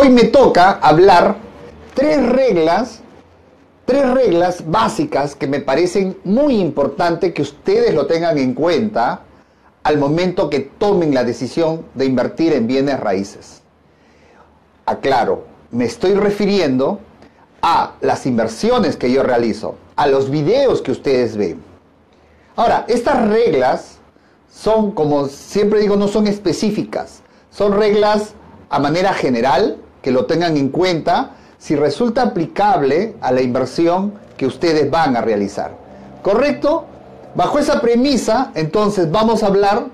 Hoy me toca hablar tres reglas, tres reglas básicas que me parecen muy importantes que ustedes lo tengan en cuenta al momento que tomen la decisión de invertir en bienes raíces. Aclaro, me estoy refiriendo a las inversiones que yo realizo, a los videos que ustedes ven. Ahora, estas reglas son, como siempre digo, no son específicas, son reglas a manera general, que lo tengan en cuenta si resulta aplicable a la inversión que ustedes van a realizar. ¿Correcto? Bajo esa premisa, entonces vamos a hablar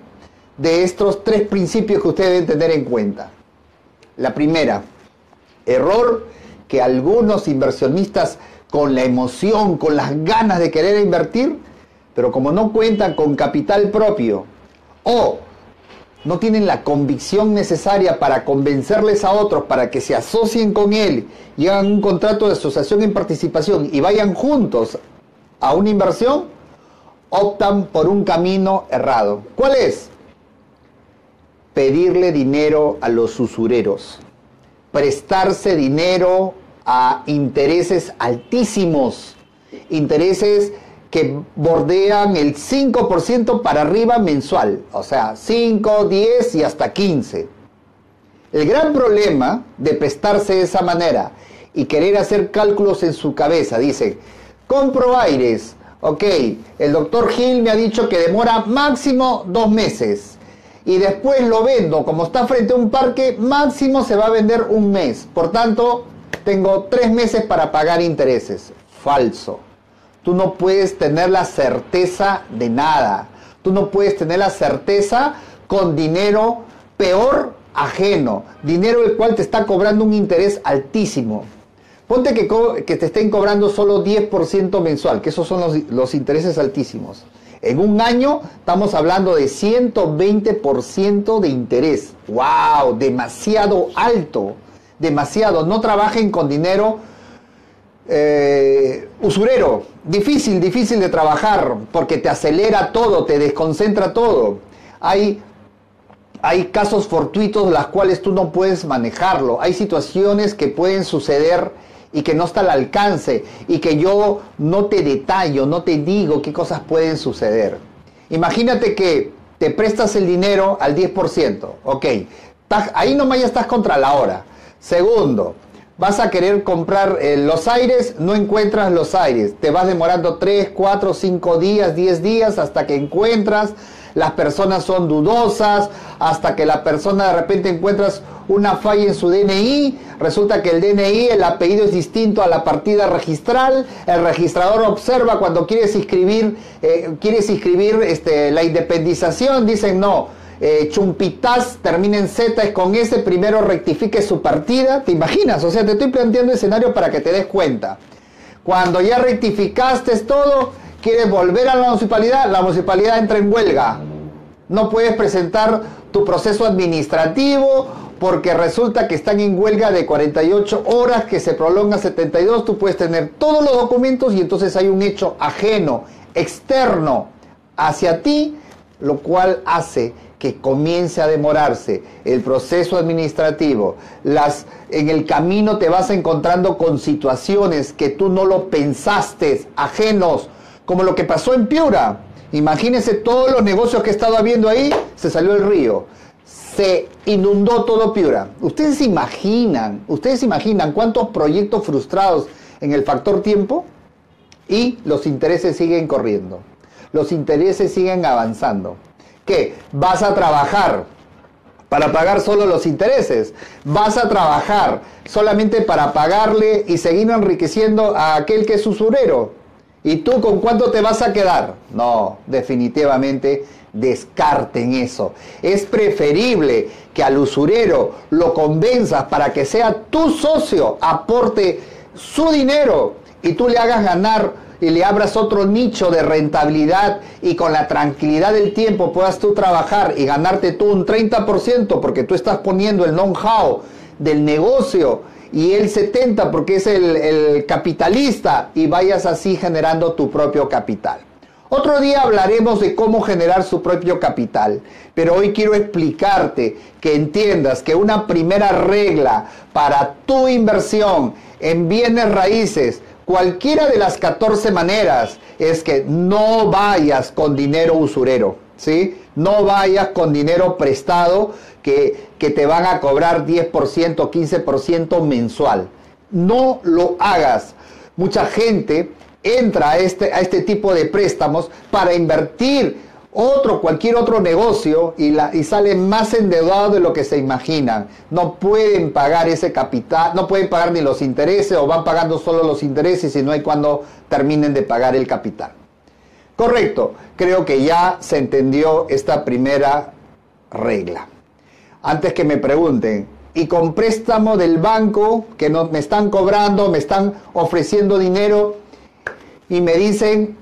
de estos tres principios que ustedes deben tener en cuenta. La primera, error que algunos inversionistas con la emoción, con las ganas de querer invertir, pero como no cuentan con capital propio o no tienen la convicción necesaria para convencerles a otros para que se asocien con él y hagan un contrato de asociación en participación y vayan juntos a una inversión, optan por un camino errado. ¿Cuál es? Pedirle dinero a los usureros, prestarse dinero a intereses altísimos, intereses que bordean el 5% para arriba mensual, o sea, 5, 10 y hasta 15. El gran problema de prestarse de esa manera y querer hacer cálculos en su cabeza, dice, compro aires, ok, el doctor Gil me ha dicho que demora máximo dos meses y después lo vendo, como está frente a un parque, máximo se va a vender un mes, por tanto, tengo tres meses para pagar intereses. Falso. Tú no puedes tener la certeza de nada. Tú no puedes tener la certeza con dinero peor ajeno. Dinero el cual te está cobrando un interés altísimo. Ponte que, que te estén cobrando solo 10% mensual, que esos son los, los intereses altísimos. En un año estamos hablando de 120% de interés. ¡Wow! Demasiado alto. Demasiado. No trabajen con dinero eh, usurero, difícil, difícil de trabajar porque te acelera todo, te desconcentra todo. Hay, hay casos fortuitos las cuales tú no puedes manejarlo. Hay situaciones que pueden suceder y que no está al alcance y que yo no te detallo, no te digo qué cosas pueden suceder. Imagínate que te prestas el dinero al 10%, ok, ahí nomás ya estás contra la hora. Segundo, vas a querer comprar eh, los aires, no encuentras los aires. Te vas demorando 3, 4, 5 días, 10 días hasta que encuentras. Las personas son dudosas, hasta que la persona de repente encuentras una falla en su DNI, resulta que el DNI, el apellido es distinto a la partida registral, el registrador observa cuando quieres inscribir, eh, quieres inscribir este, la independización, dicen no, eh, Chumpitas termina en Z es con S, primero rectifique su partida. ¿Te imaginas? O sea, te estoy planteando escenario para que te des cuenta. Cuando ya rectificaste todo, quieres volver a la municipalidad, la municipalidad entra en huelga. No puedes presentar tu proceso administrativo porque resulta que están en huelga de 48 horas que se prolonga 72. Tú puedes tener todos los documentos y entonces hay un hecho ajeno, externo hacia ti, lo cual hace que comience a demorarse el proceso administrativo, las, en el camino te vas encontrando con situaciones que tú no lo pensaste, ajenos, como lo que pasó en Piura. Imagínense todos los negocios que he estado viendo ahí, se salió el río. Se inundó todo Piura. Ustedes imaginan, ustedes imaginan cuántos proyectos frustrados en el factor tiempo y los intereses siguen corriendo. Los intereses siguen avanzando. ¿Qué? Vas a trabajar para pagar solo los intereses. Vas a trabajar solamente para pagarle y seguir enriqueciendo a aquel que es usurero. ¿Y tú con cuánto te vas a quedar? No, definitivamente descarten eso. Es preferible que al usurero lo convenzas para que sea tu socio, aporte su dinero y tú le hagas ganar y le abras otro nicho de rentabilidad y con la tranquilidad del tiempo puedas tú trabajar y ganarte tú un 30% porque tú estás poniendo el know-how del negocio y el 70% porque es el, el capitalista y vayas así generando tu propio capital. Otro día hablaremos de cómo generar su propio capital, pero hoy quiero explicarte que entiendas que una primera regla para tu inversión en bienes raíces, cualquiera de las 14 maneras, es que no vayas con dinero usurero, ¿sí? No vayas con dinero prestado que, que te van a cobrar 10%, 15% mensual. No lo hagas. Mucha gente entra a este, a este tipo de préstamos para invertir otro, cualquier otro negocio y, la, y salen más endeudados de lo que se imaginan. No pueden pagar ese capital, no pueden pagar ni los intereses o van pagando solo los intereses y no hay cuando terminen de pagar el capital. Correcto, creo que ya se entendió esta primera regla. Antes que me pregunten, y con préstamo del banco que no, me están cobrando, me están ofreciendo dinero, y me dicen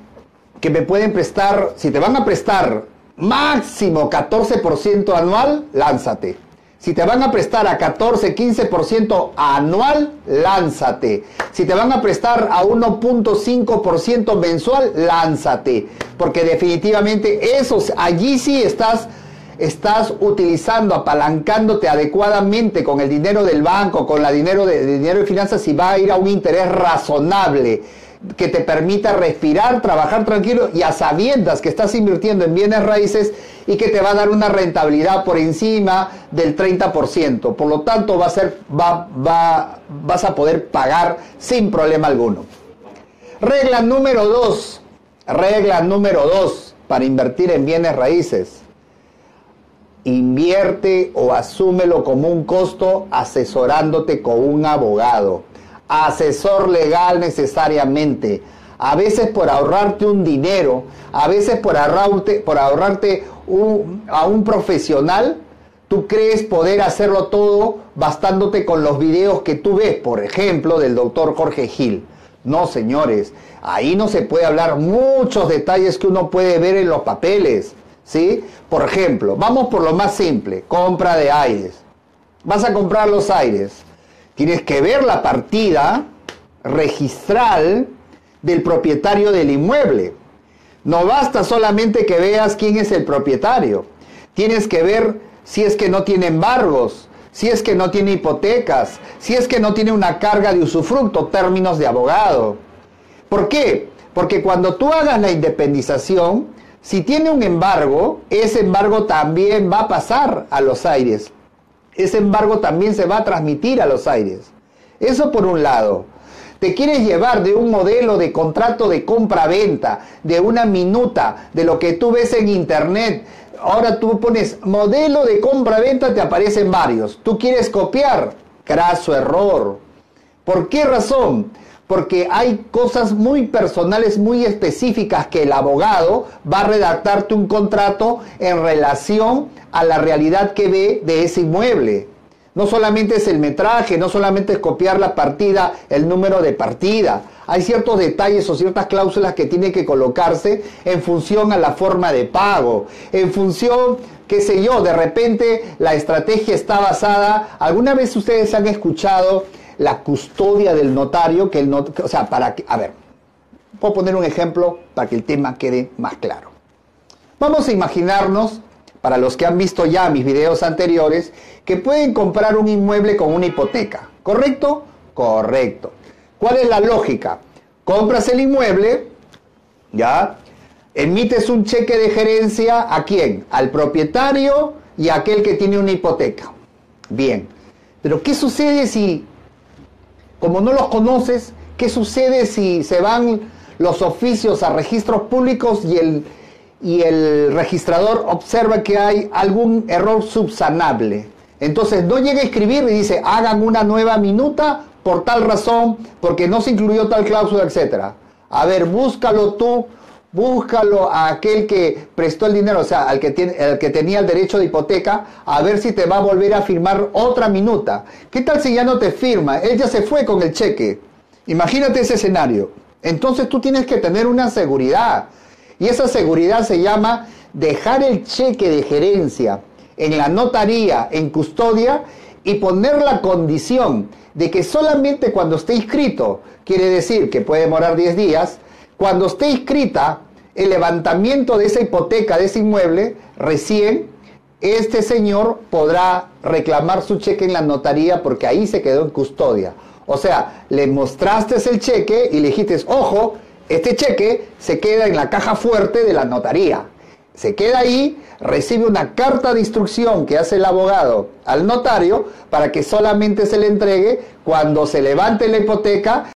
que me pueden prestar, si te van a prestar máximo 14% anual, lánzate. Si te van a prestar a 14, 15% anual, lánzate. Si te van a prestar a 1.5% mensual, lánzate. Porque definitivamente esos, allí sí estás, estás utilizando, apalancándote adecuadamente con el dinero del banco, con la dinero de, de dinero de finanzas y va a ir a un interés razonable que te permita respirar, trabajar tranquilo y a sabiendas que estás invirtiendo en bienes raíces y que te va a dar una rentabilidad por encima del 30%. Por lo tanto, va a ser, va, va, vas a poder pagar sin problema alguno. Regla número dos. Regla número dos para invertir en bienes raíces. Invierte o asúmelo como un costo asesorándote con un abogado asesor legal necesariamente. A veces por ahorrarte un dinero, a veces por ahorrarte, por ahorrarte a un profesional, tú crees poder hacerlo todo bastándote con los videos que tú ves, por ejemplo, del doctor Jorge Gil. No, señores, ahí no se puede hablar muchos detalles que uno puede ver en los papeles. ¿Sí? Por ejemplo, vamos por lo más simple, compra de aires. Vas a comprar los aires. Tienes que ver la partida registral del propietario del inmueble. No basta solamente que veas quién es el propietario. Tienes que ver si es que no tiene embargos, si es que no tiene hipotecas, si es que no tiene una carga de usufructo, términos de abogado. ¿Por qué? Porque cuando tú hagas la independización, si tiene un embargo, ese embargo también va a pasar a los aires ese embargo también se va a transmitir a los aires. Eso por un lado. Te quieres llevar de un modelo de contrato de compra-venta, de una minuta, de lo que tú ves en internet. Ahora tú pones modelo de compra-venta, te aparecen varios. Tú quieres copiar. Craso error. ¿Por qué razón? Porque hay cosas muy personales, muy específicas que el abogado va a redactarte un contrato en relación a la realidad que ve de ese inmueble. No solamente es el metraje, no solamente es copiar la partida, el número de partida. Hay ciertos detalles o ciertas cláusulas que tienen que colocarse en función a la forma de pago, en función, qué sé yo, de repente la estrategia está basada, ¿alguna vez ustedes han escuchado la custodia del notario? Que el o sea, para que, a ver, puedo poner un ejemplo para que el tema quede más claro. Vamos a imaginarnos para los que han visto ya mis videos anteriores, que pueden comprar un inmueble con una hipoteca. ¿Correcto? Correcto. ¿Cuál es la lógica? Compras el inmueble, ¿ya? Emites un cheque de gerencia a quién? Al propietario y a aquel que tiene una hipoteca. Bien. Pero ¿qué sucede si, como no los conoces, qué sucede si se van los oficios a registros públicos y el, y el registrador observa que hay algún error subsanable. Entonces no llega a escribir y dice, hagan una nueva minuta por tal razón, porque no se incluyó tal cláusula, etc. A ver, búscalo tú, búscalo a aquel que prestó el dinero, o sea, al que, tiene, el que tenía el derecho de hipoteca, a ver si te va a volver a firmar otra minuta. ¿Qué tal si ya no te firma? Él ya se fue con el cheque. Imagínate ese escenario. Entonces tú tienes que tener una seguridad. Y esa seguridad se llama dejar el cheque de gerencia en la notaría, en custodia, y poner la condición de que solamente cuando esté inscrito, quiere decir que puede demorar 10 días, cuando esté inscrita el levantamiento de esa hipoteca, de ese inmueble, recién este señor podrá reclamar su cheque en la notaría porque ahí se quedó en custodia. O sea, le mostraste el cheque y le dijiste, ojo, este cheque se queda en la caja fuerte de la notaría. Se queda ahí, recibe una carta de instrucción que hace el abogado al notario para que solamente se le entregue cuando se levante la hipoteca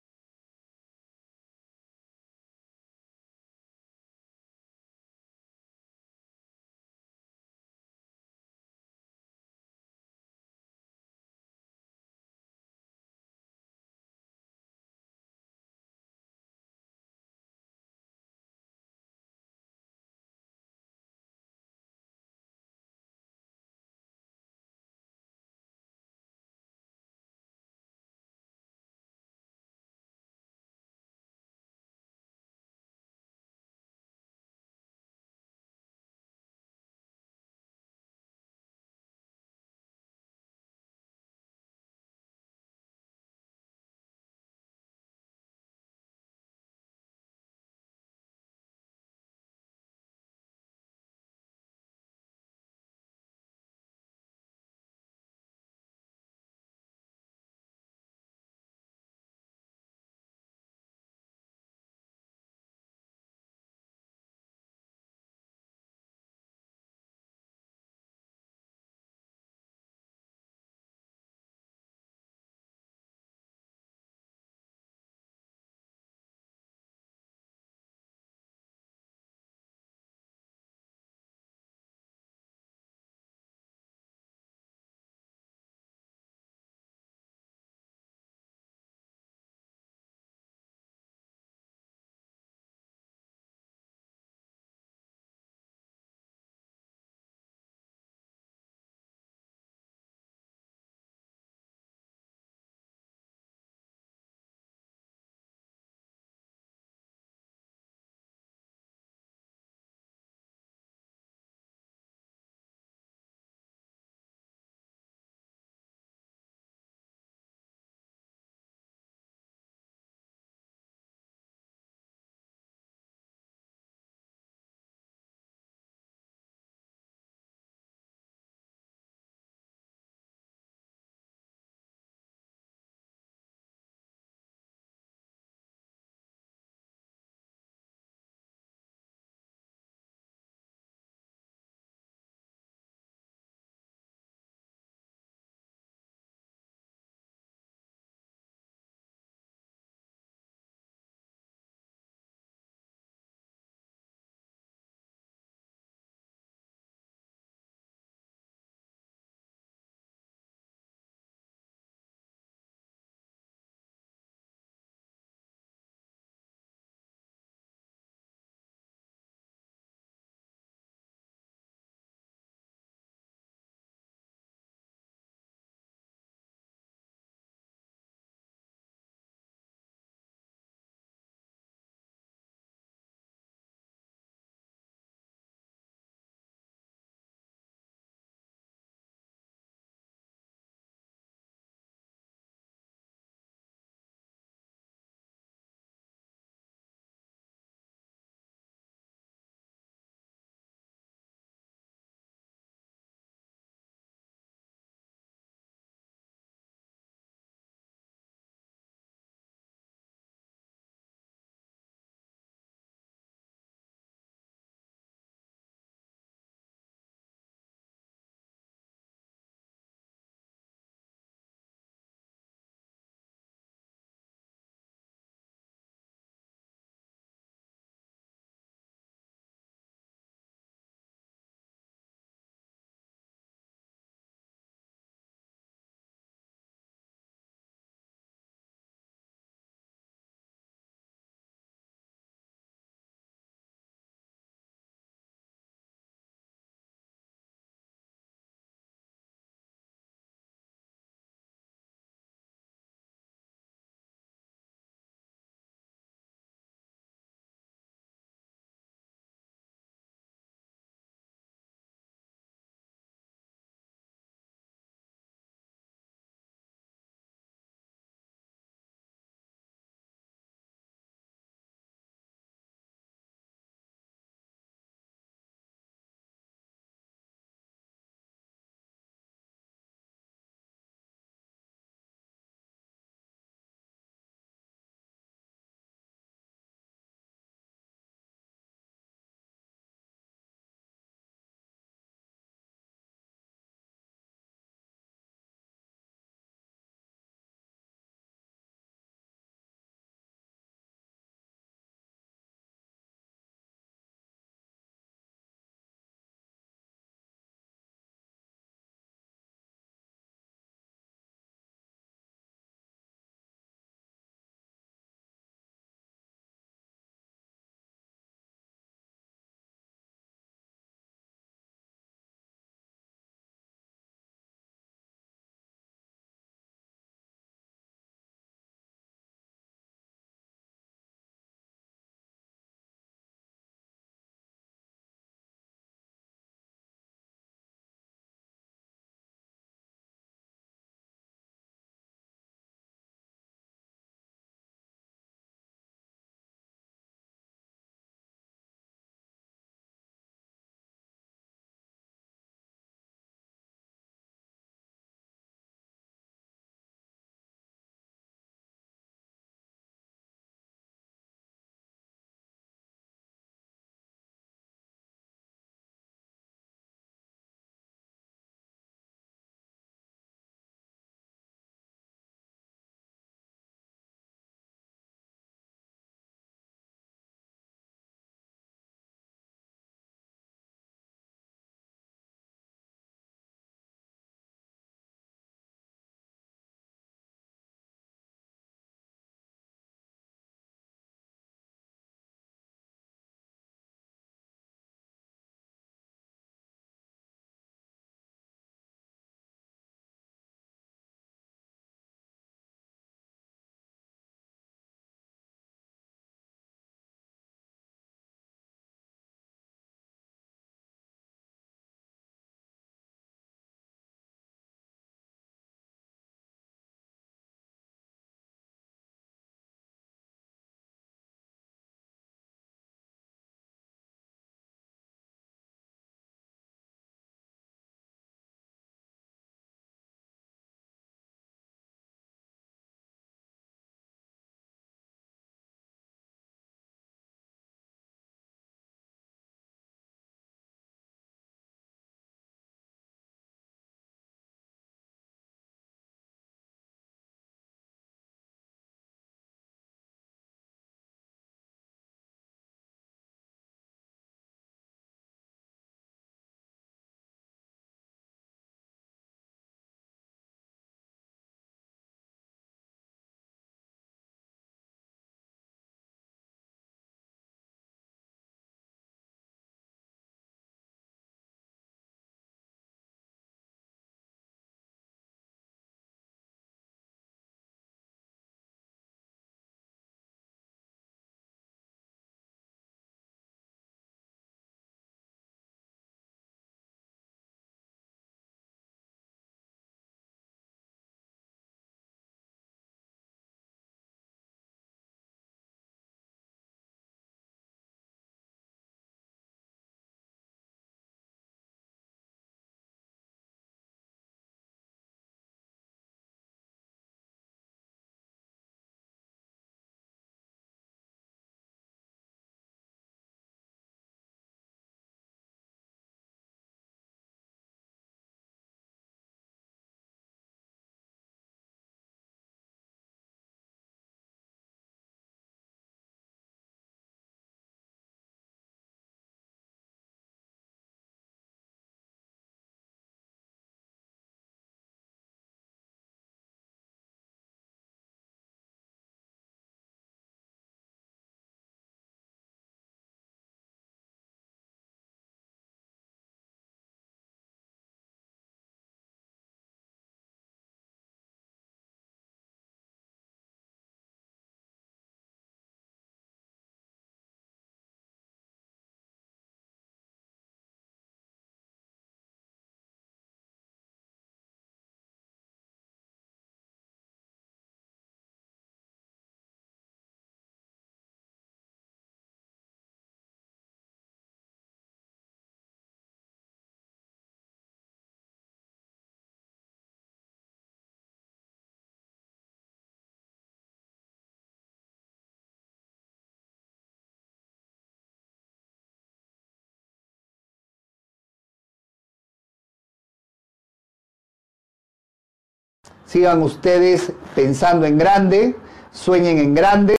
sigan ustedes pensando en grande, sueñen en grande.